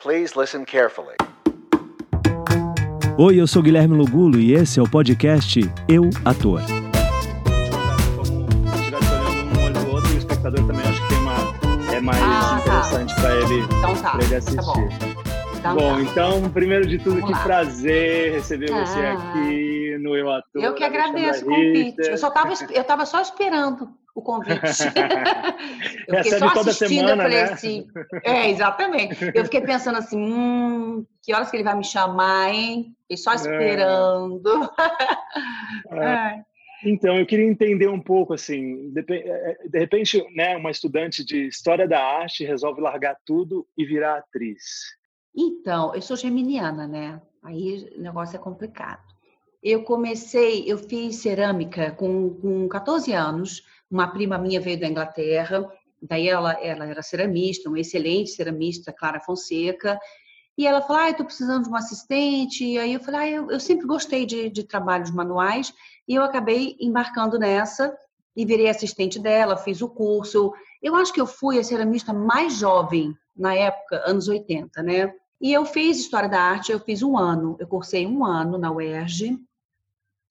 Please listen carefully. Oi, eu sou Guilherme Lugulo e esse é o podcast Eu Ator. O espectador também acho que tem uma, é mais Ah, tá. interessante para ele, Então tá. pra ele Tá assistir. bom. Então Bom, tá. então, primeiro de tudo, Vamos que lá. prazer receber você Ah. aqui no Eu Ator. Eu que agradeço o convite. Eu só tava, eu tava só esperando o convite. eu fiquei Recebe só toda assistindo, semana, eu falei né? assim. É, exatamente. Eu fiquei pensando assim, hum, que horas que ele vai me chamar, hein? Fiquei só esperando. É. Então, eu queria entender um pouco, assim, de, de repente, né, uma estudante de História da Arte resolve largar tudo e virar atriz. Então, eu sou geminiana, né? Aí o negócio é complicado. Eu comecei, eu fiz cerâmica com, com 14 anos. Uma prima minha veio da Inglaterra, daí ela, ela era ceramista, uma excelente ceramista, Clara Fonseca. E ela falou: Ah, estou precisando de uma assistente. E aí eu falei: Ah, eu, eu sempre gostei de, de trabalhos manuais. E eu acabei embarcando nessa e virei assistente dela, fiz o curso. Eu acho que eu fui a ceramista mais jovem na época, anos 80, né? E eu fiz História da Arte, eu fiz um ano, eu cursei um ano na UERJ,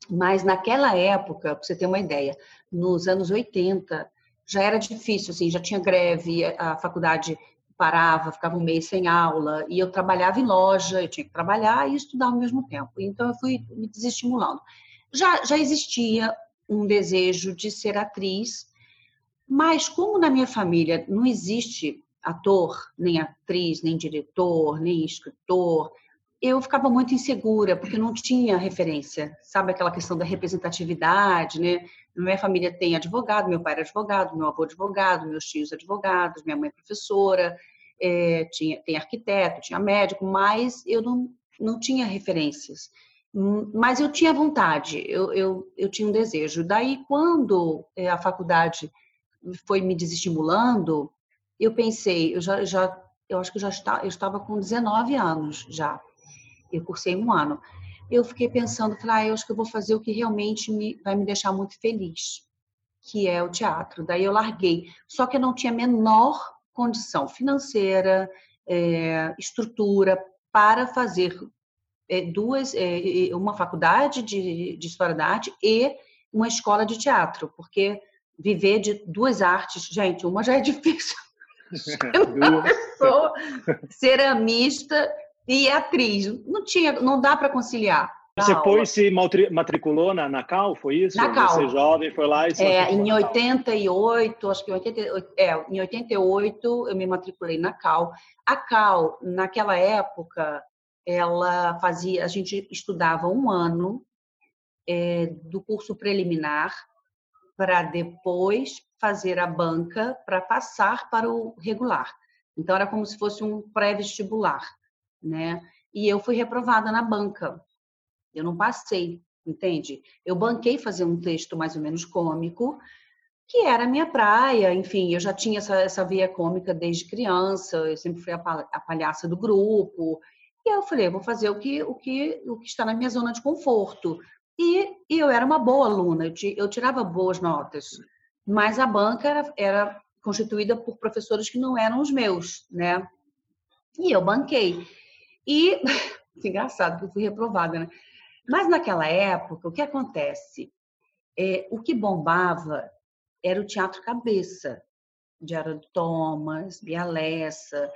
mas naquela época, para você ter uma ideia, nos anos 80, já era difícil, assim, já tinha greve, a faculdade parava, ficava um mês sem aula, e eu trabalhava em loja, eu tinha que trabalhar e estudar ao mesmo tempo. Então, eu fui me desestimulando. Já, já existia um desejo de ser atriz, mas como na minha família não existe ator, nem atriz, nem diretor, nem escritor, eu ficava muito insegura, porque não tinha referência. Sabe aquela questão da representatividade, né? Minha família tem advogado, meu pai era advogado, meu avô advogado, meus tios advogados, minha mãe professora, é, tinha, tem arquiteto, tinha médico, mas eu não, não tinha referências. Hum, Mas eu tinha vontade, eu, eu, eu tinha um desejo. Daí, quando é, a faculdade foi me desestimulando, eu pensei, eu já, já eu acho que já está, eu estava com 19 anos já. Eu cursei um ano. Eu fiquei pensando, falei, ah, eu acho que eu vou fazer o que realmente me, vai me deixar muito feliz, que é o teatro. Daí eu larguei. Só que eu não tinha a menor condição financeira, é, estrutura para fazer é, duas, é, uma faculdade de, de história da arte e uma escola de teatro, porque viver de duas artes, gente, uma já é difícil sou ceramista e atriz. Não tinha, não dá para conciliar. Você Na foi aula. se matri- matriculou na, na Cal, foi isso? Na Cal. Você jovem foi lá e se É, em na Cal. 88, acho que em 88, é, em 88 eu me matriculei na Cal. A Cal, naquela época, ela fazia, a gente estudava um ano é, do curso preliminar para depois fazer a banca para passar para o regular. Então era como se fosse um pré-vestibular, né? E eu fui reprovada na banca. Eu não passei, entende? Eu banquei fazer um texto mais ou menos cômico, que era a minha praia, enfim, eu já tinha essa, essa cômica desde criança, eu sempre fui a, a palhaça do grupo. E eu falei, eu vou fazer o que, o que, o que está na minha zona de conforto. E, e eu era uma boa aluna, eu, eu tirava boas notas, mas a banca era, era constituída por professores que não eram os meus, né? E eu banquei. E, engraçado, que eu fui reprovada, né? Mas naquela época, o que acontece? É, o que bombava era o teatro cabeça, de Harold Thomas, Bia Lessa,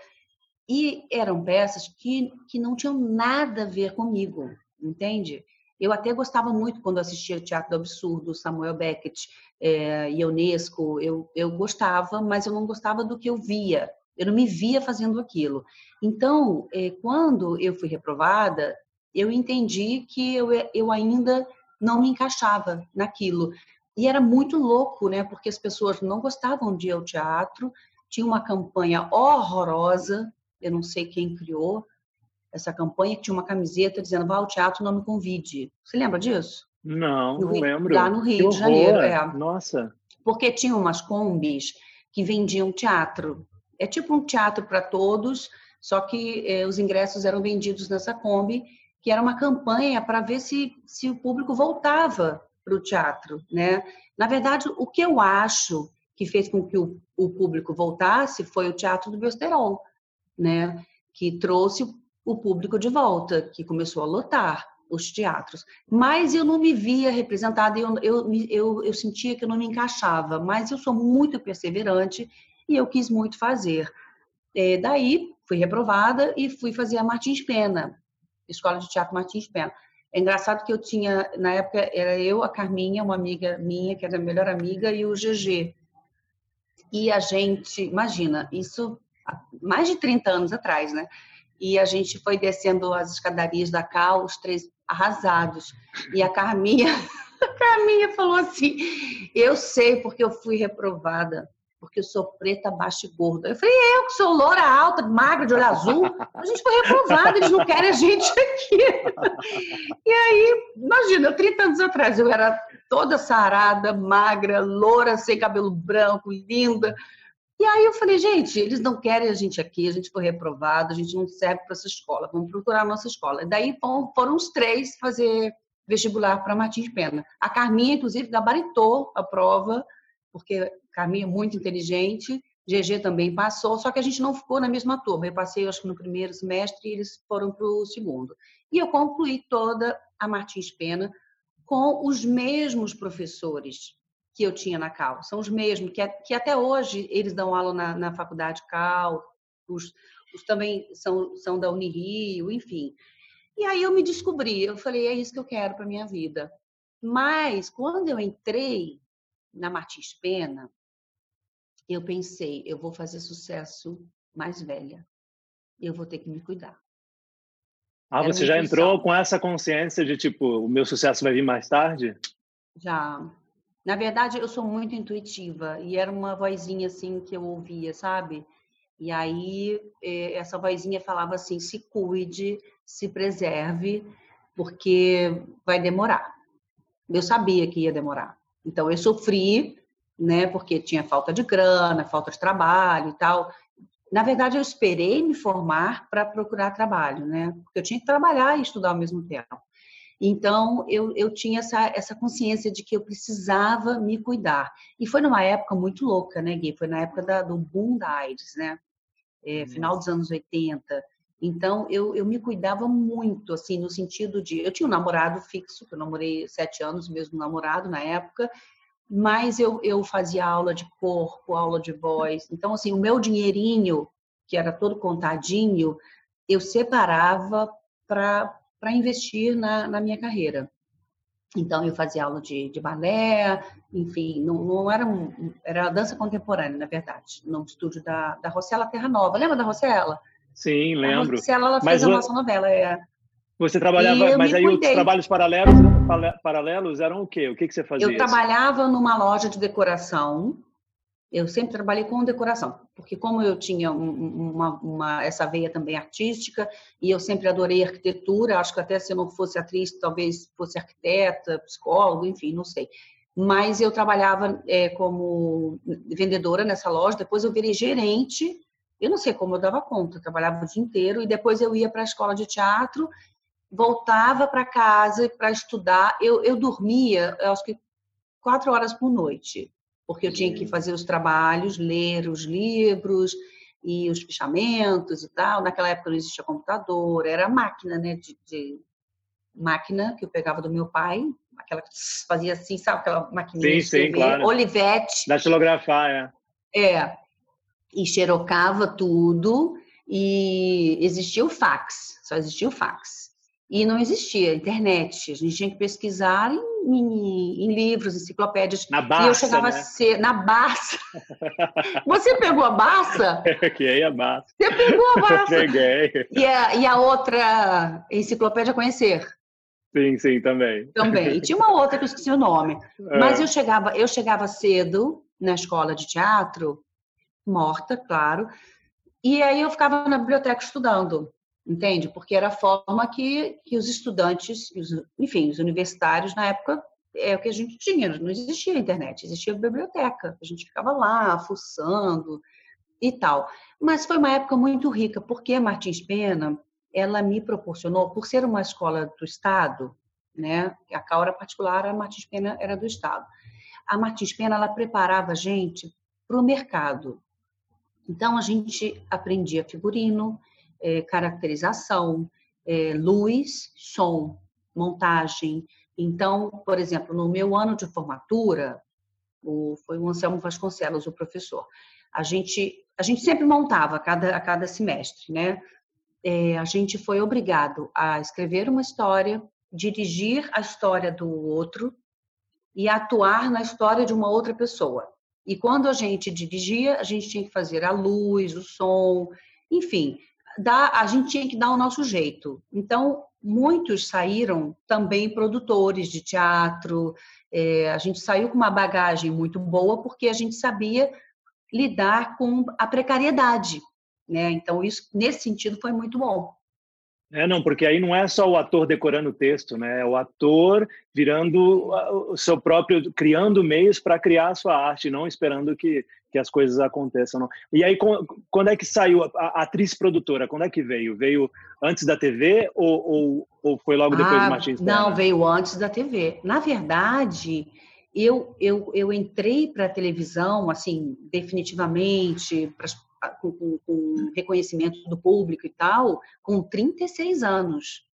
e eram peças que, que não tinham nada a ver comigo, entende? Eu até gostava muito quando assistia Teatro do Absurdo, Samuel Beckett, é, Ionesco, eu, eu gostava, mas eu não gostava do que eu via, eu não me via fazendo aquilo. Então, é, quando eu fui reprovada, eu entendi que eu, eu ainda não me encaixava naquilo. E era muito louco, né? Porque as pessoas não gostavam de ir ao teatro, tinha uma campanha horrorosa, eu não sei quem criou essa campanha, que tinha uma camiseta dizendo vá ao teatro, não me convide. Você lembra disso? Não, No não Rio- lembro. lá no Rio de Janeiro, é. Nossa. Porque tinha umas combis que vendiam teatro. É tipo um teatro para todos, só que eh, os ingressos eram vendidos nessa Kombi, que era uma campanha para ver se, se o público voltava para o teatro, né? Na verdade, o que eu acho que fez com que o, o público voltasse foi o Teatro do Besterol, né? que trouxe o público de volta, que começou a lotar os teatros. Mas eu não me via representada, eu, eu, eu, eu sentia que eu não me encaixava, mas eu sou muito perseverante e eu quis muito fazer. É, daí, fui reprovada e fui fazer a Martins Pena, Escola de Teatro Martins Pena. É engraçado que eu tinha, na época, era eu, a Carminha, uma amiga minha, que era a melhor amiga, e o GG. E a gente, imagina, isso há mais de 30 anos atrás, né? E a gente foi descendo as escadarias da Cal, os três arrasados. E a Carminha, a Carminha falou assim: Eu sei porque eu fui reprovada porque eu sou preta, baixa e gorda. Eu falei, eu que sou loura, alta, magra, de olho azul, a gente foi reprovada, eles não querem a gente aqui. E aí, imagina, 30 anos atrás, eu era toda sarada, magra, loura, sem cabelo branco, linda. E aí eu falei, gente, eles não querem a gente aqui, a gente foi reprovado, a gente não serve para essa escola, vamos procurar a nossa escola. E daí foram os três fazer vestibular para Martins Pena. A Carminha, inclusive, gabaritou a prova, porque Carminha muito inteligente, GG também passou, só que a gente não ficou na mesma turma. Eu passei, acho que no primeiro semestre, e eles foram para o segundo. E eu concluí toda a Martins Pena com os mesmos professores que eu tinha na Cal. São os mesmos, que, que até hoje eles dão aula na, na faculdade Cal, os, os também são, são da Unirio, enfim. E aí eu me descobri, eu falei, é isso que eu quero para minha vida. Mas quando eu entrei na Martins Pena, eu pensei, eu vou fazer sucesso mais velha. Eu vou ter que me cuidar. Ah, você já entrou com essa consciência de tipo, o meu sucesso vai vir mais tarde? Já. Na verdade, eu sou muito intuitiva e era uma vozinha assim que eu ouvia, sabe? E aí eh, essa vozinha falava assim: se cuide, se preserve, porque vai demorar. Eu sabia que ia demorar. Então eu sofri né? Porque tinha falta de grana, falta de trabalho e tal. Na verdade, eu esperei me formar para procurar trabalho, né? Porque eu tinha que trabalhar e estudar ao mesmo tempo. Então, eu, eu tinha essa, essa consciência de que eu precisava me cuidar. E foi numa época muito louca, né, Gui? Foi na época da, do boom da AIDS, né? É, final dos anos 80. Então, eu, eu me cuidava muito, assim, no sentido de... Eu tinha um namorado fixo, que eu namorei sete anos, mesmo namorado na época, mas eu, eu fazia aula de corpo, aula de voz. Então, assim, o meu dinheirinho, que era todo contadinho, eu separava para investir na, na minha carreira. Então, eu fazia aula de, de balé, enfim, não, não era um, era dança contemporânea, na verdade, no estúdio da, da Rosela Terra Nova. Lembra da Rosela? Sim, lembro. A Rosela, ela fez Mas a o... nossa novela, é. Você trabalhava, mas aí cuidei. os trabalhos paralelos, paralelos eram o quê? O que, que você fazia? Eu trabalhava numa loja de decoração. Eu sempre trabalhei com decoração, porque como eu tinha uma, uma, essa veia também artística e eu sempre adorei arquitetura, acho que até se eu não fosse atriz, talvez fosse arquiteta, psicólogo, enfim, não sei. Mas eu trabalhava é, como vendedora nessa loja, depois eu virei gerente. Eu não sei como eu dava conta, eu trabalhava o dia inteiro e depois eu ia para a escola de teatro voltava para casa para estudar. Eu, eu dormia, eu acho que quatro horas por noite, porque eu tinha que fazer os trabalhos, ler os livros e os fichamentos e tal. Naquela época não existia computador, era máquina, né? De, de máquina que eu pegava do meu pai, aquela que fazia assim, sabe? Aquela maquininha sim, de sim, claro. Olivete. Datilografar, é. É. E xerocava tudo e existia o fax, só existia o fax. E não existia internet. A gente tinha que pesquisar em, em, em livros, enciclopédias. Na Barça, E eu chegava né? a ser... Na Barça. Você pegou a Barça? Peguei a Barça. Você pegou a Barça? Peguei. E a, e a outra enciclopédia Conhecer? Sim, sim, também. Também. E tinha uma outra que eu esqueci o nome. É. Mas eu chegava, eu chegava cedo na escola de teatro, morta, claro, e aí eu ficava na biblioteca estudando entende? Porque era a forma que, que os estudantes, enfim, os universitários na época é o que a gente tinha, não existia internet, existia biblioteca, a gente ficava lá fuçando e tal. Mas foi uma época muito rica, porque Martins Pena, ela me proporcionou, por ser uma escola do Estado, né, a Cal era particular, a Martins Pena era do Estado. A Martins Pena, ela preparava a gente para o mercado. Então, a gente aprendia figurino, é, caracterização, é, luz, som, montagem. Então, por exemplo, no meu ano de formatura, o, foi o Anselmo Vasconcelos, o professor, a gente, a gente sempre montava a cada, a cada semestre, né? É, a gente foi obrigado a escrever uma história, dirigir a história do outro e atuar na história de uma outra pessoa. E quando a gente dirigia, a gente tinha que fazer a luz, o som, enfim, dá, a gente tinha que dar o nosso jeito. Então, muitos saíram também produtores de teatro. É, a gente saiu com uma bagagem muito boa porque a gente sabia lidar com a precariedade. Né? Então, isso, nesse sentido, foi muito bom. É, não, porque aí não é só o ator decorando o texto, né? É o ator virando o seu próprio, criando meios para criar a sua arte, não esperando que, que as coisas aconteçam. Não. E aí, quando é que saiu a, a, atriz produtora? Quando é que veio? Veio antes da TV ou, ou, ou foi logo depois ah, do Martins? Não, veio antes da TV. Na verdade, eu, eu, eu entrei para a televisão, assim, definitivamente, para com, com, com, reconhecimento do público e tal, com 36 anos.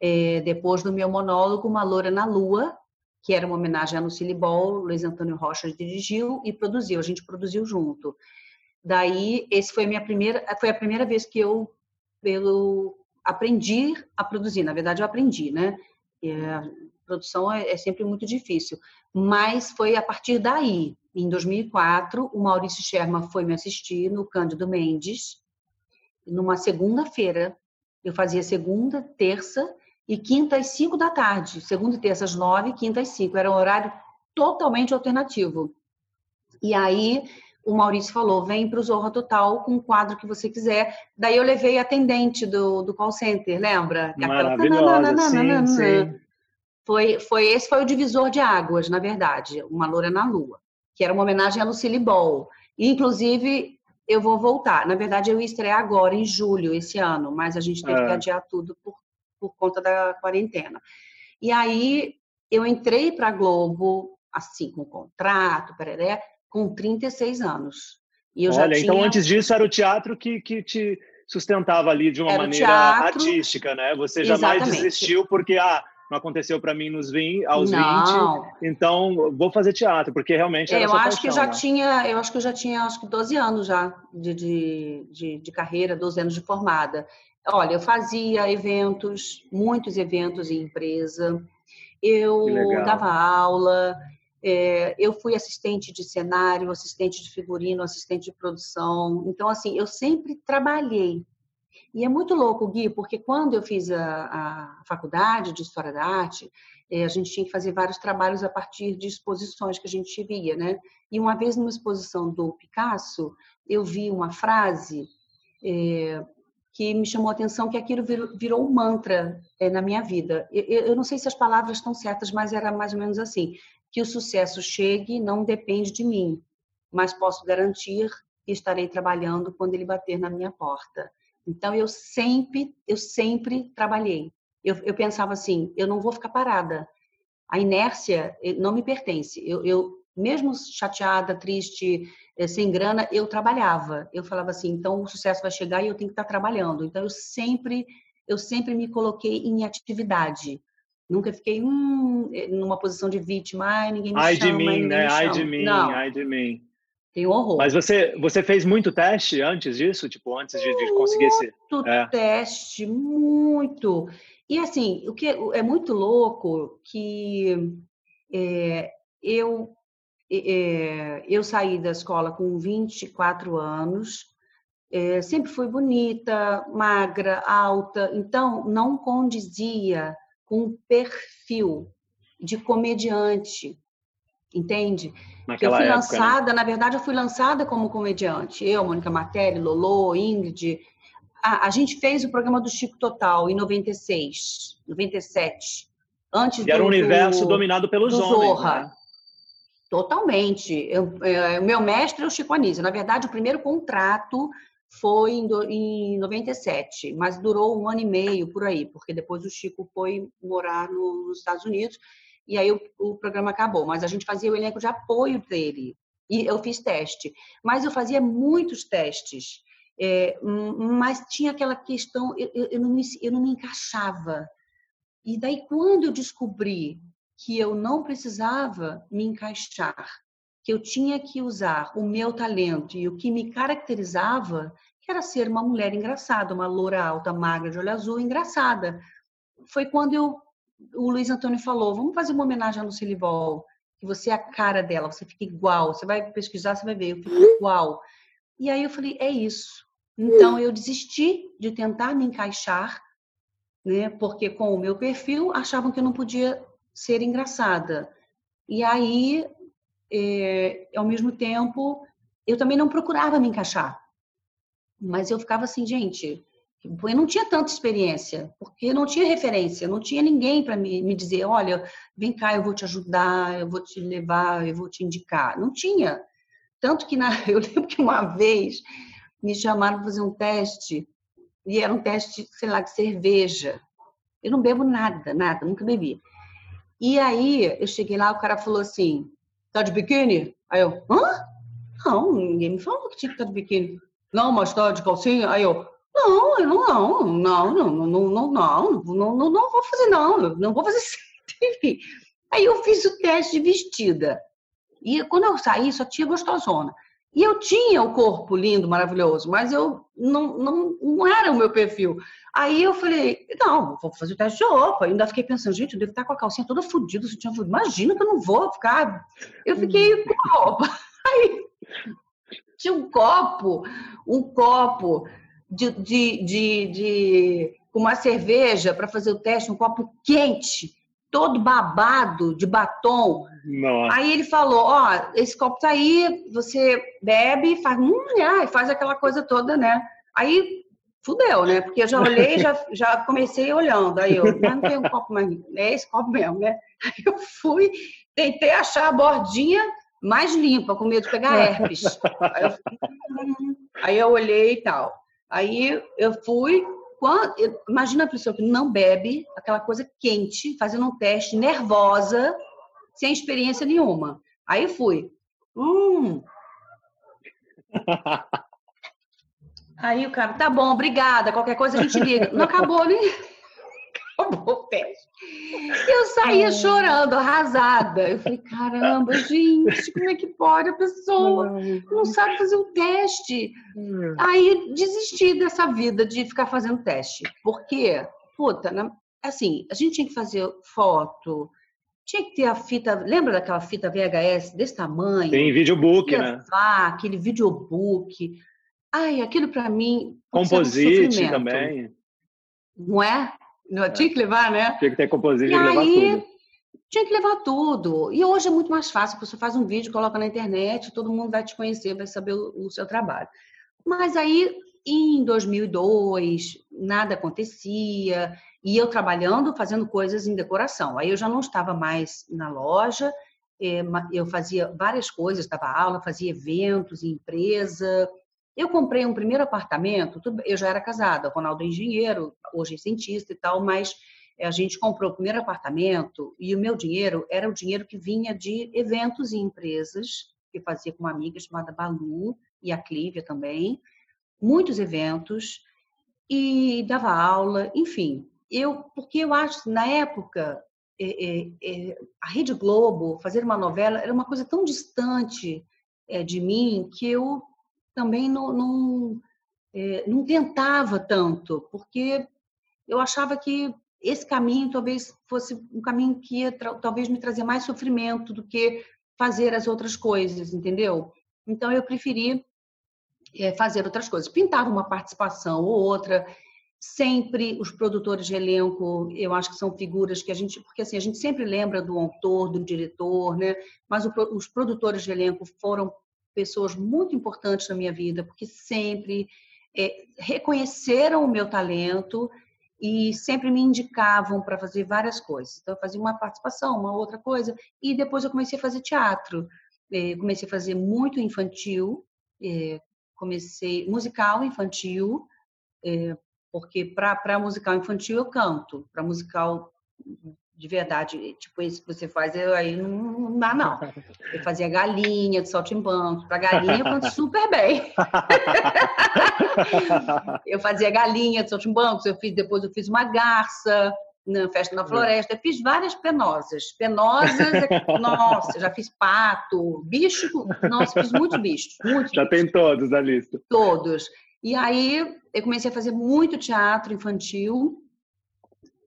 É, depois do meu monólogo, Uma Loura na Lua, que era uma homenagem a Lucille Ball, Luiz Antônio Rocha dirigiu e produziu, a gente produziu junto. Daí, esse foi a minha primeira, foi a primeira vez que eu, eu aprendi a produzir. Na verdade, eu aprendi, né? Produção é, é sempre muito difícil, mas foi a partir daí em 2004, o Maurício Sherman foi me assistir no Cândido Mendes, numa segunda-feira. Eu fazia segunda, terça e quinta às cinco da tarde. Segunda e terça às nove, quinta às cinco. Era um horário totalmente alternativo. E aí o Maurício falou: vem para o Zorra Total com o quadro que você quiser. Daí eu levei a atendente do, do call center, lembra? Maravilhosa, sim, sim. Foi, foi, esse foi o divisor de águas, na verdade, uma loura na lua que era uma homenagem a Lucille Ball. E, inclusive, eu vou voltar. Na verdade, eu ia estrear agora, em julho, esse ano, mas a gente teve é. que adiar tudo por, por conta da quarentena. E aí, eu entrei para a Globo, assim, com contrato, pereré, com 36 anos. E eu Olha, já então tinha... antes disso era o teatro que, que te sustentava ali de uma era maneira artística, né? Você jamais Exatamente. desistiu porque, ah, não aconteceu para mim nos 20, aos não. 20, então vou fazer teatro, porque realmente era Eu acho paixão, que já né? tinha, eu acho que eu já tinha acho que 12 anos já de, de, de, de carreira, 12 anos de formada. Olha, eu fazia eventos, muitos eventos em empresa, eu dava aula, é, eu fui assistente de cenário, assistente de figurino, assistente de produção. Então, assim, eu sempre trabalhei e é muito louco, Gui, porque quando eu fiz a, a faculdade de História da Arte, eh, a gente tinha que fazer vários trabalhos a partir de exposições que a gente via, né? E uma vez numa exposição do Picasso, eu vi uma frase é, que me chamou a atenção, que aquilo virou, virou um mantra é, na minha vida. Eu, eu, não sei se as palavras estão certas, mas era mais ou menos assim, que o sucesso chegue não depende de mim, mas posso garantir que estarei trabalhando quando ele bater na minha porta. Então eu sempre, eu sempre trabalhei. Eu, eu pensava assim, eu não vou ficar parada. A inércia eh, não me pertence. Eu, eu mesmo chateada, triste, eh, sem grana, eu trabalhava. Eu falava assim, então o sucesso vai chegar e eu tenho que estar trabalhando. Então eu sempre, eu sempre me coloquei em atividade. Nunca fiquei hum, eh, numa posição de vítima, ai, ninguém me ai chama. De mim, né? Ai de mim, ai de mim. Tem horror. Mas você, você fez muito teste antes disso? Tipo, antes de, de conseguir esse... Muito é. teste, muito. E assim, o que é muito louco que é, eu, é, eu saí da escola com 24 anos, é, sempre fui bonita, magra, alta, então não condizia com o perfil de comediante, entende? Naquela eu fui época, lançada, né? na verdade, eu fui lançada como comediante. Eu, Mônica Martelli, Lolo, Ingrid. A, a gente fez o programa do Chico Total em 96, 97. Antes e do, era um universo do, dominado pelos do homens. Zorra. Né? Totalmente. O meu mestre é o Chico Anísio. Na verdade, o primeiro contrato foi em, do, em 97, mas durou um ano e meio por aí, porque depois o Chico foi morar no, nos Estados Unidos e aí o, o programa acabou. Mas a gente fazia o elenco de apoio dele. E eu fiz teste. Mas eu fazia muitos testes. É, mas tinha aquela questão, eu, eu, não me, eu não me encaixava. E daí, quando eu descobri que eu não precisava me encaixar, que eu tinha que usar o meu talento e o que me caracterizava, que era ser uma mulher engraçada, uma loura alta, magra, de olho azul, engraçada. Foi quando eu, o Luiz Antônio falou: vamos fazer uma homenagem a Lucille Ball, que você é a cara dela, você fica igual. Você vai pesquisar, você vai ver, eu fico igual. E aí eu falei: é isso. Então eu desisti de tentar me encaixar, né? Porque com o meu perfil achavam que eu não podia ser engraçada. E aí, é, ao mesmo tempo, eu também não procurava me encaixar. Mas eu ficava assim, gente, eu não tinha tanta experiência, porque não tinha referência, não tinha ninguém para me, me dizer, olha, vem cá, eu vou te ajudar, eu vou te levar, eu vou te indicar. Não tinha. Tanto que na, eu lembro que uma vez me chamaram para fazer um teste, e era um teste, sei lá, de cerveja. Eu não bebo nada, nada, nunca bebi. E aí eu cheguei lá, o cara falou assim: tá de biquíni? Aí eu, hã? Não, ninguém me falou que tinha que estar tá de biquíni. Não, mas tá de calcinha? Aí eu, não, eu não, não, não, não, não, não, não, não, não, não vou fazer, não, não vou fazer Enfim. Aí eu fiz o teste de vestida. E quando eu saí, só tinha gostosona. E eu tinha o corpo lindo, maravilhoso, mas eu não, não, não era o meu perfil. Aí eu falei, não, vou fazer o teste de roupa. Eu ainda fiquei pensando, gente, eu devo estar com a calcinha toda fodida. Imagina que eu não vou ficar. Eu fiquei com a roupa. Aí tinha um copo, um copo de, de, de, de uma cerveja para fazer o teste, um copo quente todo babado de batom. Nossa. Aí ele falou: Ó, oh, esse copo tá aí, você bebe, faz, hum, é, faz aquela coisa toda, né? Aí fudeu, né? Porque eu já olhei, já, já comecei olhando. Aí eu, mas não tem um copo mais, é esse copo mesmo, né? Aí eu fui, tentei achar a bordinha mais limpa, com medo de pegar herpes. Aí eu, hum. aí eu olhei e tal. Aí eu fui, quando, imagina a pessoa que não bebe, aquela coisa quente, fazendo um teste, nervosa, sem experiência nenhuma. Aí fui. Hum. Aí o cara, tá bom, obrigada. Qualquer coisa a gente liga. Não acabou, né? Acabou o teste. Eu saía chorando, arrasada. Eu falei, caramba, gente, como é que pode? A pessoa não sabe fazer o teste. Hum. Aí desisti dessa vida de ficar fazendo teste. Porque, puta, assim, a gente tinha que fazer foto, tinha que ter a fita. Lembra daquela fita VHS desse tamanho? Tem videobook, né? Aquele videobook. Ai, aquilo para mim. Composite um também. Não é? Não. Tinha que levar, né? Tinha que ter composite e levar tudo. Tinha que levar tudo. E hoje é muito mais fácil. Você faz um vídeo, coloca na internet, todo mundo vai te conhecer, vai saber o, o seu trabalho. Mas aí, em 2002, nada acontecia. E eu trabalhando, fazendo coisas em decoração. Aí eu já não estava mais na loja, eh, eu fazia várias coisas, dava aula, fazia eventos em empresa, eu comprei um primeiro apartamento, eu já era casada, o Ronaldo é engenheiro, hoje é cientista e tal, mas a gente comprou o primeiro apartamento e o meu dinheiro era o dinheiro que vinha de eventos e empresas, que fazia com uma amiga chamada Balu e a Clívia também, muitos eventos e dava aula, enfim. Eu, porque eu acho na época é, é, é, a Rede Globo fazer uma novela era uma coisa tão distante é, de mim que eu também não, não, é, não tentava tanto, porque eu achava que esse caminho talvez fosse um caminho que ia talvez me trazer mais sofrimento do que fazer as outras coisas, entendeu? Então eu preferi é, fazer outras coisas. Pintava uma participação ou outra. Sempre os produtores de elenco, eu acho que são figuras que a gente, porque assim, a gente sempre lembra do autor, do diretor, né? Mas o, os produtores de elenco foram pessoas muito importantes na minha vida, porque sempre é, reconheceram o meu talento e sempre me indicavam para fazer várias coisas. Então, eu fazia uma participação, uma outra coisa, e depois eu comecei a fazer teatro. É, comecei a fazer muito infantil, é, comecei musical infantil, é, porque para musical infantil eu canto, para musical de verdade, tipo isso que você faz, eu, aí não, não dá, não. Eu fazia galinha de saltimbanco. Para galinha eu canto super bem. eu fazia galinha de saltimbancos, eu fiz, depois eu fiz uma garça na festa na floresta, eu fiz várias penosas. Penosas, é nossa, já fiz pato, bicho, nossa, fiz muitos bichos. Muitos já bichos. tem todos na lista. Todos. E aí eu comecei a fazer muito teatro infantil,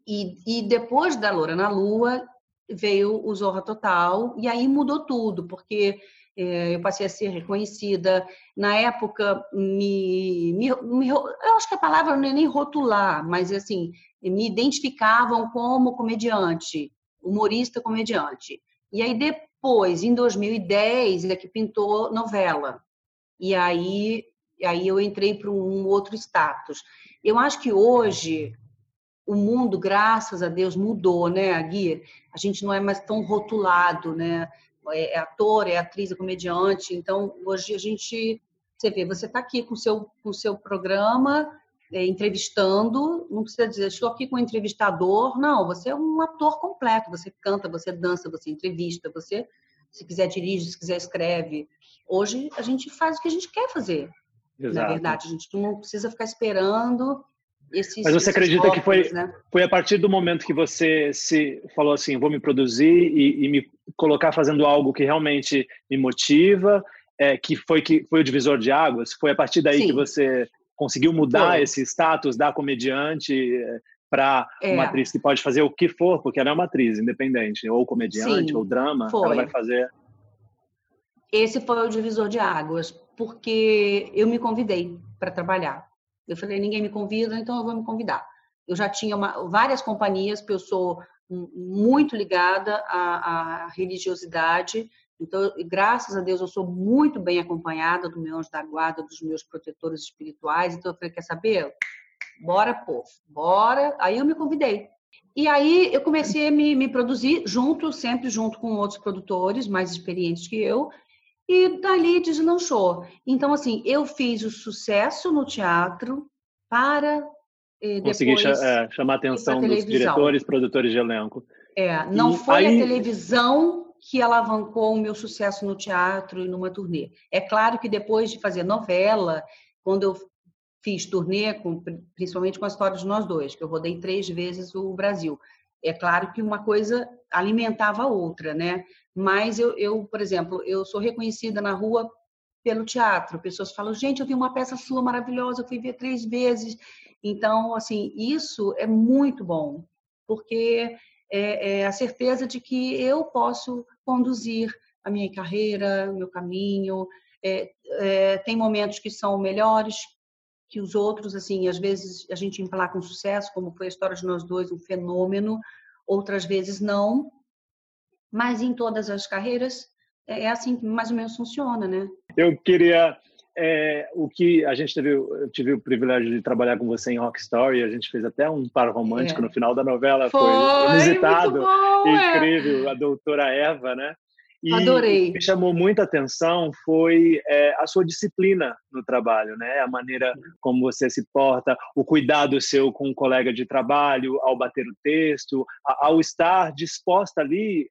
e, e depois da Loura na Lua veio o Zorra Total, e aí mudou tudo, porque é, eu passei a ser reconhecida. Na época, me, me, me, eu acho que a palavra não é nem rotular, mas assim, me identificavam como comediante, humorista comediante. E aí depois, em 2010, é que pintou novela. E aí, aí eu entrei para um outro status. Eu acho que hoje o mundo, graças a Deus, mudou, né, Gui? A gente não é mais tão rotulado, né? É, é ator, é atriz, é comediante. Então, hoje a gente, você vê, você está aqui com o seu, com seu programa, é, entrevistando, não precisa dizer, estou aqui com um entrevistador. Não, você é um ator completo. Você canta, você dança, você entrevista, você, se quiser, dirige, se quiser, escreve. Hoje a gente faz o que a gente quer fazer. Exato. Na verdade, a gente não precisa ficar esperando esses, Mas você acredita que foi, né? foi a partir do momento que você se falou assim, vou me produzir e, e me colocar fazendo algo que realmente me motiva, é, que foi que foi o divisor de águas? Foi a partir daí Sim. que você conseguiu mudar foi. esse status da comediante é, para é. uma atriz que pode fazer o que for, porque ela é uma atriz independente, ou comediante, Sim, ou drama, foi. ela vai fazer. Esse foi o divisor de águas, porque eu me convidei para trabalhar. Eu falei, ninguém me convida, então eu vou me convidar. Eu já tinha uma, várias companhias, porque eu sou muito ligada à, à, religiosidade. Então, graças a Deus, eu sou muito bem acompanhada do meu anjo da guarda, dos meus protetores espirituais. Então, eu falei, quer saber? Bora, povo, bora. Aí eu me convidei. E aí eu comecei a me, me produzir junto, sempre junto com outros produtores mais experientes que eu, e dali deslanchou. Então, assim, eu fiz o sucesso no teatro para eh, Consegui depois é, chamar a atenção dos diretores, produtores de elenco. É, não e foi aí... a televisão que alavancou o meu sucesso no teatro e numa turnê. É claro que depois de fazer novela, quando eu fiz turnê, com, principalmente com a história de nós dois, que eu rodei três vezes o Brasil. É claro que uma coisa alimentava a outra, né? Mas eu, eu, por exemplo, eu sou reconhecida na rua pelo teatro. Pessoas falam, gente, eu vi uma peça sua maravilhosa, eu fui ver três vezes. Então, assim, isso é muito bom, porque é, é a certeza de que eu posso conduzir a minha carreira, o meu caminho. É, é, tem momentos que são melhores que os outros, assim, às vezes a gente emplaca um sucesso, como foi a história de nós dois, um fenômeno, outras vezes não, mas em todas as carreiras é, é assim que mais ou menos funciona, né? Eu queria é, o que a gente teve, eu tive o privilégio de trabalhar com você em Rock Story, a gente fez até um par romântico é. no final da novela, foi, foi inusitado, bom, é. incrível, é. a doutora Eva, né? E Adorei. O que chamou muita atenção foi é, a sua disciplina no trabalho, né? A maneira como você se porta, o cuidado seu com o colega de trabalho ao bater o texto, ao estar disposta ali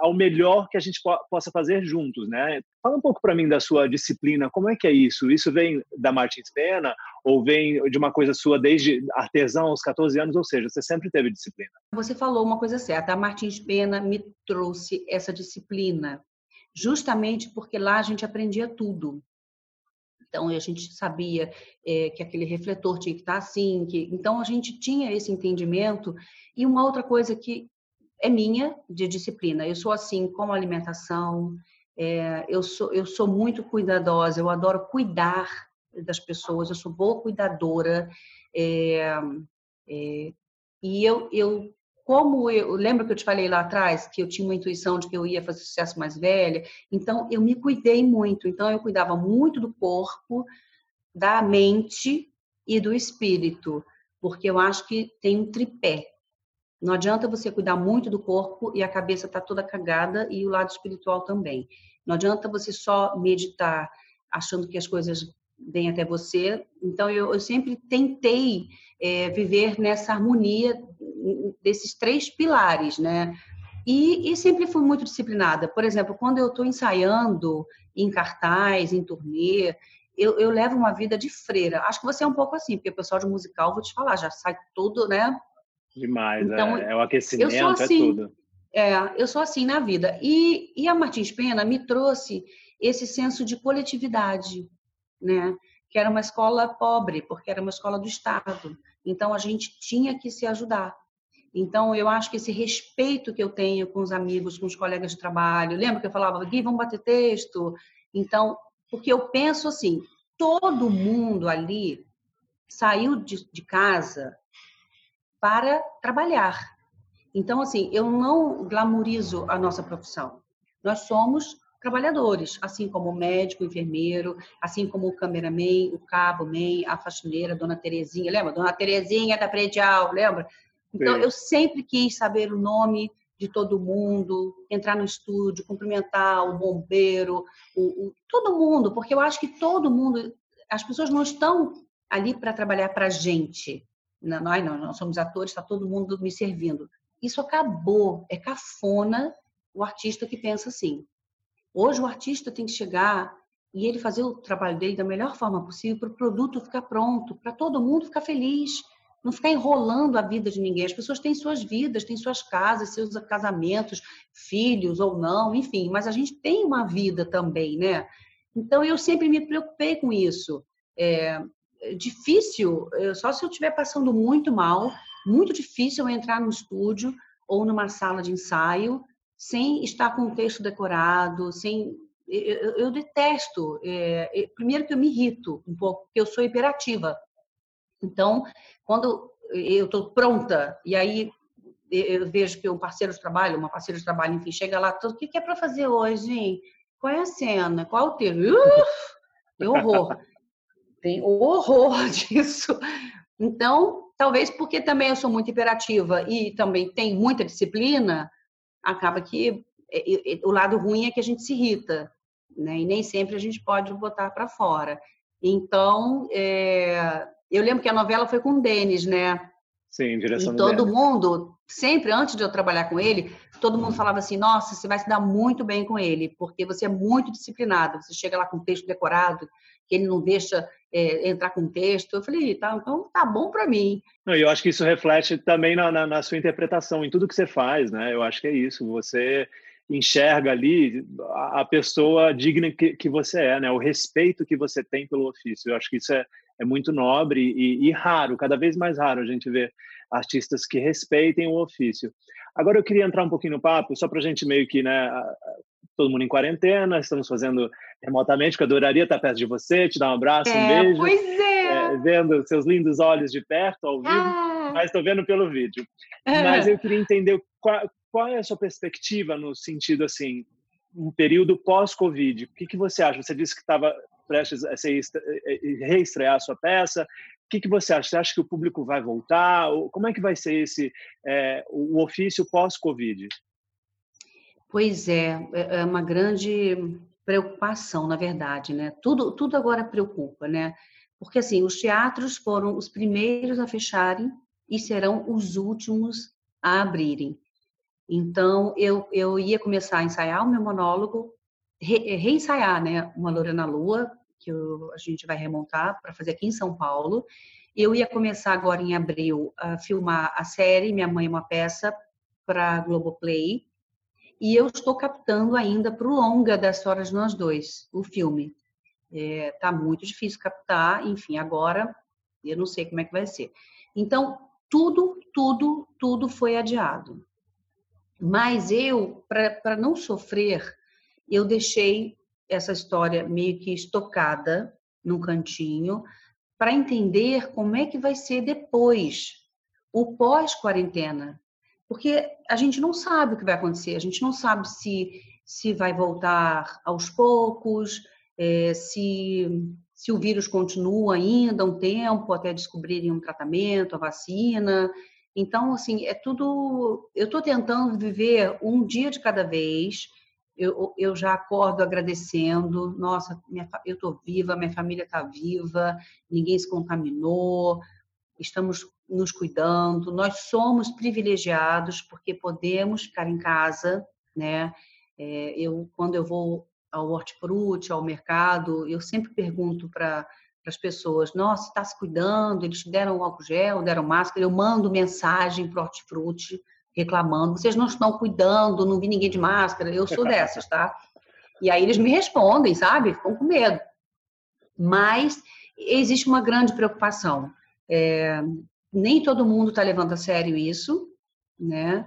ao melhor que a gente possa fazer juntos, né? Fala um pouco para mim da sua disciplina, como é que é isso? Isso vem da Martins Pena ou vem de uma coisa sua desde artesão aos 14 anos, ou seja, você sempre teve disciplina? Você falou uma coisa certa, a Martins Pena me trouxe essa disciplina, justamente porque lá a gente aprendia tudo. Então a gente sabia é, que aquele refletor tinha que estar assim, que então a gente tinha esse entendimento. E uma outra coisa que é minha de disciplina. Eu sou assim com alimentação, é, eu, sou, eu sou muito cuidadosa, eu adoro cuidar das pessoas, eu sou boa cuidadora. É, é, e eu, eu, como eu, lembro que eu te falei lá atrás que eu tinha uma intuição de que eu ia fazer sucesso mais velha, então eu me cuidei muito. Então eu cuidava muito do corpo, da mente e do espírito, porque eu acho que tem um tripé não adianta você cuidar muito do corpo e a cabeça está toda cagada e o lado espiritual também. Não adianta você só meditar achando que as coisas vêm até você. Então, eu, eu sempre tentei é, viver nessa harmonia desses três pilares, né? E, e, sempre fui muito disciplinada. Por exemplo, quando eu estou ensaiando em cartaz, em turnê, eu, eu, levo uma vida de freira. Acho que você é um pouco assim, porque o pessoal de musical, vou te falar, já sai tudo, né? Demais, então, é, é o aquecimento, é assim, é tudo. É, eu sou assim na vida. E, e a Martins Pena me trouxe esse senso de coletividade, né? Que era uma escola pobre, porque era uma escola do Estado. Então a gente tinha que se ajudar. Então, eu acho que esse respeito que eu tenho com os amigos, com os colegas de trabalho, lembra que eu falava, Gui, vamos bater texto? Então, porque eu penso assim, todo mundo ali saiu de, de casa para trabalhar. Então, assim, eu não glamorizo a nossa profissão. Nós somos trabalhadores, assim como o médico, o enfermeiro, assim como o cameraman, o cabo, man, a faxineira, a dona Terezinha, lembra? Dona Terezinha da predial, lembra? Então, Sim. eu sempre quis saber o nome de todo mundo, entrar no estúdio, cumprimentar o bombeiro, o, o, todo mundo, porque eu acho que todo mundo, as pessoas não estão ali para trabalhar para a gente. Não, nós não, nós somos atores, está todo mundo me servindo. Isso acabou, é cafona o artista que pensa assim. Hoje o artista tem que chegar e ele fazer o trabalho dele da melhor forma possível para o produto ficar pronto, para todo mundo ficar feliz não ficar enrolando a vida de ninguém. As pessoas têm suas vidas, têm suas casas, seus casamentos, filhos ou não, enfim, mas a gente tem uma vida também, né? Então eu sempre me preocupei com isso. É, é difícil, só se eu estiver passando muito mal, muito difícil eu entrar no estúdio ou numa sala de ensaio sem estar com o texto decorado, sem eu, eu detesto. É, primeiro que eu me irrito um pouco, porque eu sou hiperativa. Então, quando eu estou pronta, e aí eu vejo que um parceiro de trabalho, uma parceira de trabalho, enfim, chega lá, o que é para fazer hoje, hein? Qual é a cena? Qual é o texto? tem horror. Tem horror disso. Então, talvez porque também eu sou muito imperativa e também tenho muita disciplina, acaba que é, o lado ruim é que a gente se irrita, né? E nem sempre a gente pode botar para fora. Então, é, eu lembro que a novela foi com o Denis, né? Sim, direção e todo mundo, sempre antes de eu trabalhar com ele, todo mundo falava assim: nossa, você vai se dar muito bem com ele, porque você é muito disciplinado. Você chega lá com texto decorado, que ele não deixa é, entrar com texto. Eu falei: tá, então tá bom para mim. Não, eu acho que isso reflete também na, na, na, sua interpretação, em tudo que você faz, né? Eu acho que é isso. Você enxerga ali a, pessoa digna que, que você é, né? O respeito que você tem pelo ofício. Eu acho que isso é, é muito nobre e, e raro, cada vez mais raro a gente ver artistas que respeitem o ofício. Agora eu queria entrar um pouquinho no papo, só para a gente meio que, né, todo mundo em quarentena, estamos fazendo remotamente, que eu adoraria estar perto de você, te dar um abraço, é, um beijo. Pois é. é. Vendo seus lindos olhos de perto, ao vivo, ah. mas estou vendo pelo vídeo. Mas eu queria entender qual, qual, é a sua perspectiva no sentido, assim, um período pós-Covid. O que, que você acha? Você disse que estava prestes a ser, reestrear a sua peça. O que, que você acha? Você acha que o público vai voltar? Como é que vai ser esse é, o ofício pós-Covid? Pois é, é, é uma grande preocupação, na verdade, né? Tudo, tudo agora preocupa, né? Porque assim, os teatros foram os primeiros a fecharem e serão os últimos a abrirem. Então, eu, eu ia começar a ensaiar o meu monólogo, re, reensaiar, né? Uma Loura na Lua, que eu, a gente vai remontar para fazer aqui em São Paulo. Eu ia começar agora em abril a filmar a série Minha Mãe é uma Peça para Globoplay. E eu estou captando ainda para o longa das história de nós dois, o filme. É, tá muito difícil captar, enfim, agora eu não sei como é que vai ser. Então, tudo, tudo, tudo foi adiado. Mas eu, para não sofrer, eu deixei essa história meio que estocada num cantinho para entender como é que vai ser depois, o pós-quarentena. Porque a gente não sabe o que vai acontecer, a gente não sabe se, se vai voltar aos poucos, é, se, se o vírus continua ainda um tempo até descobrirem um tratamento, a vacina. Então, assim, é tudo. Eu estou tentando viver um dia de cada vez eu, eu já acordo agradecendo, nossa, minha, eu estou viva, minha família está viva, ninguém se contaminou, estamos nos cuidando, nós somos privilegiados porque podemos ficar em casa, né? É, eu, quando eu vou ao hortifruti, ao mercado, eu sempre pergunto para as pessoas, nossa, está se cuidando, eles deram álcool gel, deram máscara, eu mando mensagem para o hortifruti reclamando, vocês não estão cuidando, não vi ninguém de máscara, eu sou dessas, tá? E aí eles me respondem, sabe? Ficam com medo. Mas existe uma grande preocupação. É, nem todo mundo está levando a sério isso, né?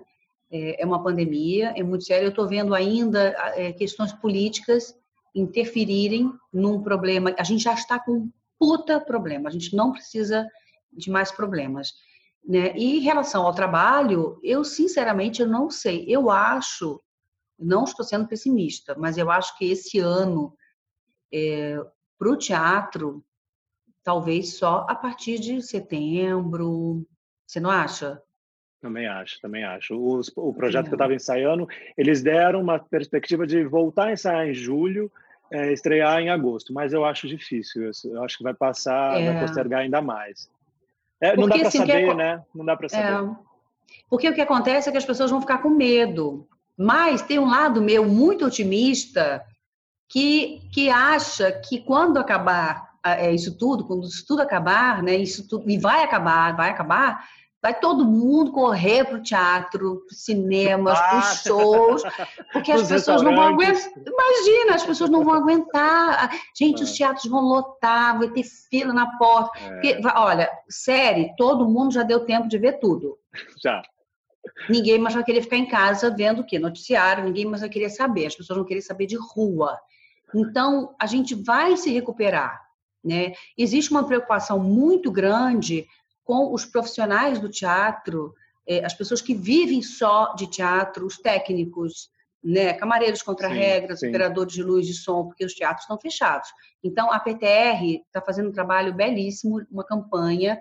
É, é uma pandemia, é muito sério. Eu estou vendo ainda é, questões políticas interferirem num problema. A gente já está com um puta problema, a gente não precisa de mais problemas. Né? E em relação ao trabalho, eu sinceramente eu não sei. Eu acho, não estou sendo pessimista, mas eu acho que esse ano é, para o teatro talvez só a partir de setembro. Você não acha? Também acho, também acho. Os, o projeto que eu estava ensaiando, eles deram uma perspectiva de voltar a ensaiar em julho, é, estrear em agosto, mas eu acho difícil. Eu acho que vai passar, é. vai postergar ainda mais. É, não dá para assim, saber, né? Não dá para saber. É. Porque o que acontece é que as pessoas vão ficar com medo. Mas tem um lado meu muito otimista que, que acha que quando acabar é, isso tudo, quando isso tudo acabar, né, isso tudo, e vai acabar, vai acabar, vai todo mundo correr para o teatro, para cinema, para os shows, porque as pessoas não vão aguentar. Imagina, as pessoas não vão aguentar. Gente, os é. teatros vão lotar, vai ter fila na porta. É. Porque, olha, série, todo mundo já deu tempo de ver tudo. Já. Ninguém mais vai querer ficar em casa vendo o quê? Noticiário, ninguém mais vai querer saber. As pessoas vão querer saber de rua. Então, a gente vai se recuperar. Né? Existe uma preocupação muito grande com os profissionais do teatro, é, as pessoas que vivem só de teatro, os técnicos, né, camareiros contra sim, regras, sim. operadores de luz e som, porque os teatros estão fechados. Então, a PTR está fazendo um trabalho belíssimo, uma campanha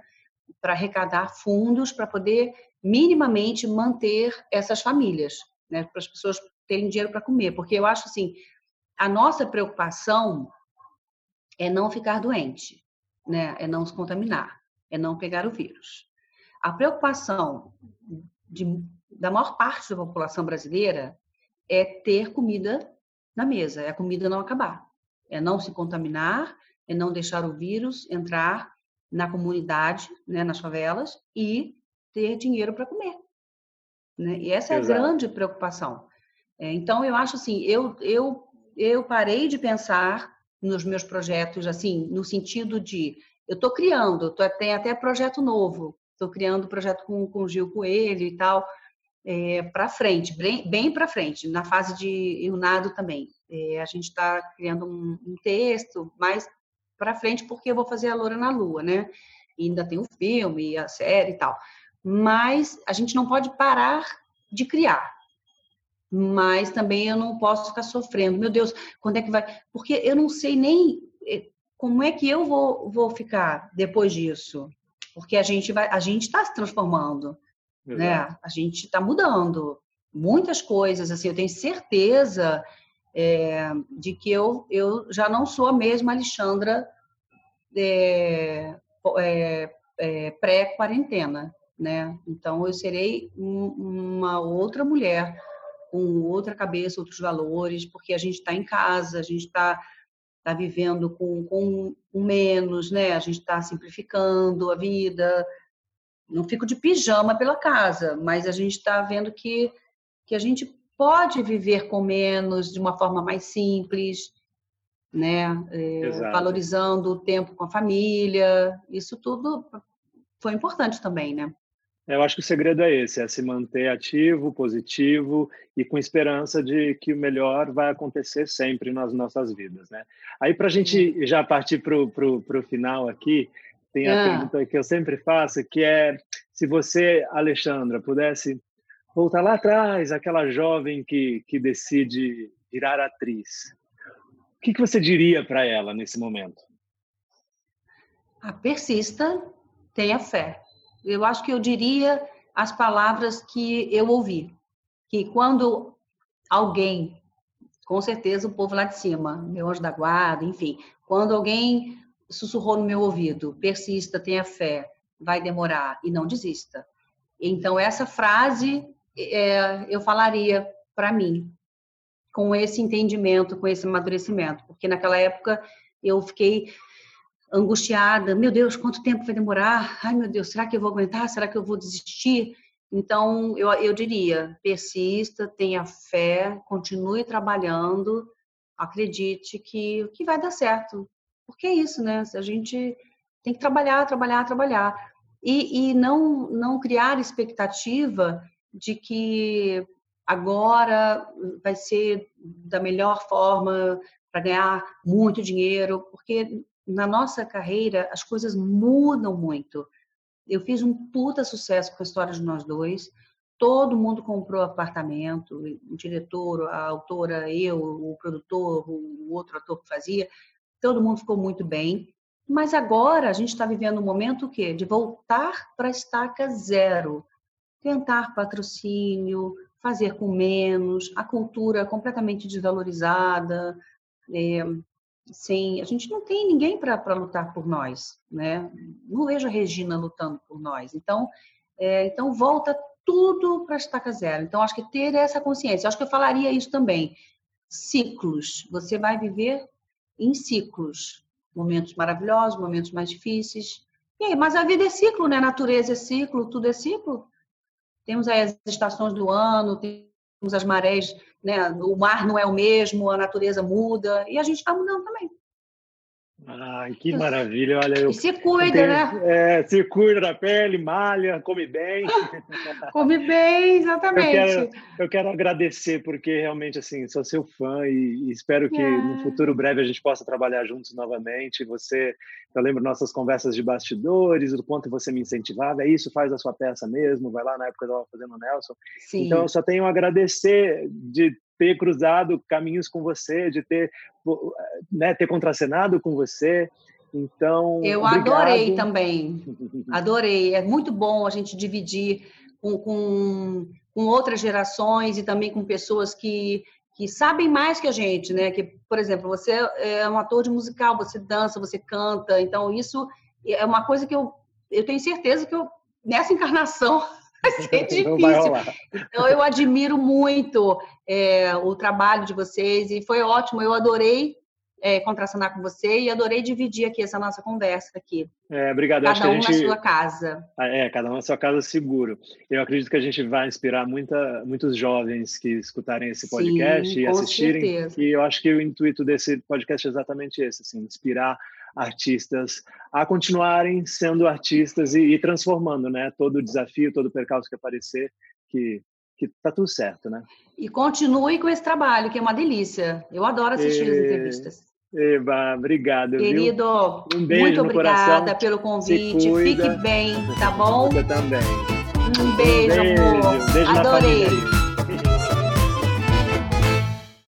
para arrecadar fundos para poder minimamente manter essas famílias, né, para as pessoas terem dinheiro para comer, porque eu acho assim, a nossa preocupação é não ficar doente, né? É não se contaminar, é não pegar o vírus. A preocupação de, da maior parte da população brasileira é ter comida na mesa, é a comida não acabar, é não se contaminar, é não deixar o vírus entrar na comunidade, né, nas favelas e ter dinheiro para comer. Né? E essa é a grande preocupação. É, então, eu acho assim, eu, eu, eu parei de pensar nos meus projetos, assim, no sentido de eu estou criando, tô, tem até projeto novo, estou criando projeto com, com o Gil Coelho e tal, é, para frente, bem, bem para frente, na fase de nado também. É, a gente está criando um, um, texto mais para frente, porque eu vou fazer a Loura na Lua, né? E ainda tem o filme, a série e tal. Mas a gente não pode parar de criar mas também eu não posso ficar sofrendo. Meu Deus, quando é que vai? Porque eu não sei nem eh, como é que eu vou, vou ficar depois disso. Porque a gente vai, a gente está se transformando, né? A gente está mudando muitas coisas. Assim, eu tenho certeza é, de que eu, eu já não sou a mesma Alexandra é, é, pré-quarentena, né? Então eu serei um, uma outra mulher com outra cabeça, outros valores, porque a gente está em casa, a gente está tá vivendo com, com, menos, né? A gente está simplificando a vida. Não fico de pijama pela casa, mas a gente está vendo que, que a gente pode viver com menos, de uma forma mais simples, né? É, valorizando o tempo com a família. Isso tudo foi importante também, né? Eu acho que o segredo é esse, é se manter ativo, positivo e com esperança de que o melhor vai acontecer sempre nas nossas vidas, né? Aí para a gente já partir para o final aqui, tem a ah. pergunta que eu sempre faço, que é se você, Alexandra, pudesse voltar lá atrás, aquela jovem que, que decide virar atriz, o que, que você diria para ela nesse momento? A persista, tenha fé eu acho que eu diria as palavras que eu ouvi. Que quando alguém, com certeza o povo lá de cima, meu anjo da guarda, enfim, quando alguém sussurrou no meu ouvido, persista, tenha fé, vai demorar e não desista. Então, essa frase é, eu falaria para mim, com esse entendimento, com esse amadurecimento, porque naquela época eu fiquei angustiada, meu Deus, quanto tempo vai demorar? Ai, meu Deus, será que eu vou aguentar? Será que eu vou desistir? Então, eu, eu diria, persista, tenha fé, continue trabalhando, acredite que, que vai dar certo. Porque é isso, né? A gente tem que trabalhar, trabalhar, trabalhar. E, e não, não criar expectativa de que agora vai ser da melhor forma para ganhar muito dinheiro, porque na nossa carreira as coisas mudam muito. Eu fiz um puta sucesso com a história de nós dois. Todo mundo comprou apartamento, o diretor, a autora, eu, o produtor, o outro ator que fazia, todo mundo ficou muito bem. Mas agora a gente está vivendo um momento o quê? De voltar para a estaca zero. Tentar patrocínio, fazer com menos, a cultura completamente desvalorizada, é, sem, a gente não tem ninguém para lutar por nós, né? Não vejo a Regina lutando por nós. Então, é, então volta tudo para a estaca zero. Então, acho que ter essa consciência. Acho que eu falaria isso também. Ciclos. Você vai viver em ciclos. Momentos maravilhosos, momentos mais difíceis. E aí, mas a vida é ciclo, né? Natureza é ciclo, tudo é ciclo. Temos aí as estações do ano, temos as marés né? O mar não é o mesmo, a natureza muda e a gente está mudando também. Ai, que maravilha, olha eu. E se cuida, tenho, né? É, se cuida da pele, malha, come bem. come bem, exatamente. Eu quero, eu quero, agradecer, porque realmente, assim, sou seu fã e, e espero que é. no futuro breve a gente possa trabalhar juntos novamente. Você, eu lembro nossas conversas de bastidores, do quanto você me incentivava, é isso, faz a sua peça mesmo, vai lá na época que eu estava fazendo o Nelson. Sim. Então, eu só tenho a agradecer de ter cruzado caminhos com você, de ter, né, ter contracenado com você. Então, eu obrigado. adorei também, adorei. É muito bom a gente dividir com, com, com, outras gerações e também com pessoas que, que sabem mais que a gente, né? Que, por exemplo, você é um ator de musical, você dança, você canta, então isso é uma coisa que eu, eu tenho certeza que eu nessa encarnação vai ser difícil. Então, eu admiro muito é, o trabalho de vocês e foi ótimo. Eu adorei é, contracenar com você e adorei dividir aqui essa nossa conversa aqui. É, obrigado. Cada Acho um a gente... na sua casa. Ah, é, cada um na sua casa seguro. Eu acredito que a gente vai inspirar muita, muitos jovens que escutarem esse podcast Sim, e assistirem. Certeza. E eu acho que o intuito desse podcast é exatamente esse, assim, inspirar artistas a continuarem sendo artistas e, e, transformando, né? Todo o desafio, todo o percalço que aparecer, que que tá tudo certo, né? E continue com esse trabalho, que é uma delícia. Eu adoro assistir e... as entrevistas. Eba, obrigado. Querido, um beijo muito obrigada coração. pelo convite. Fique bem, tá bom? Você também. Um beijo, um beijo. amor. Beijo Adorei.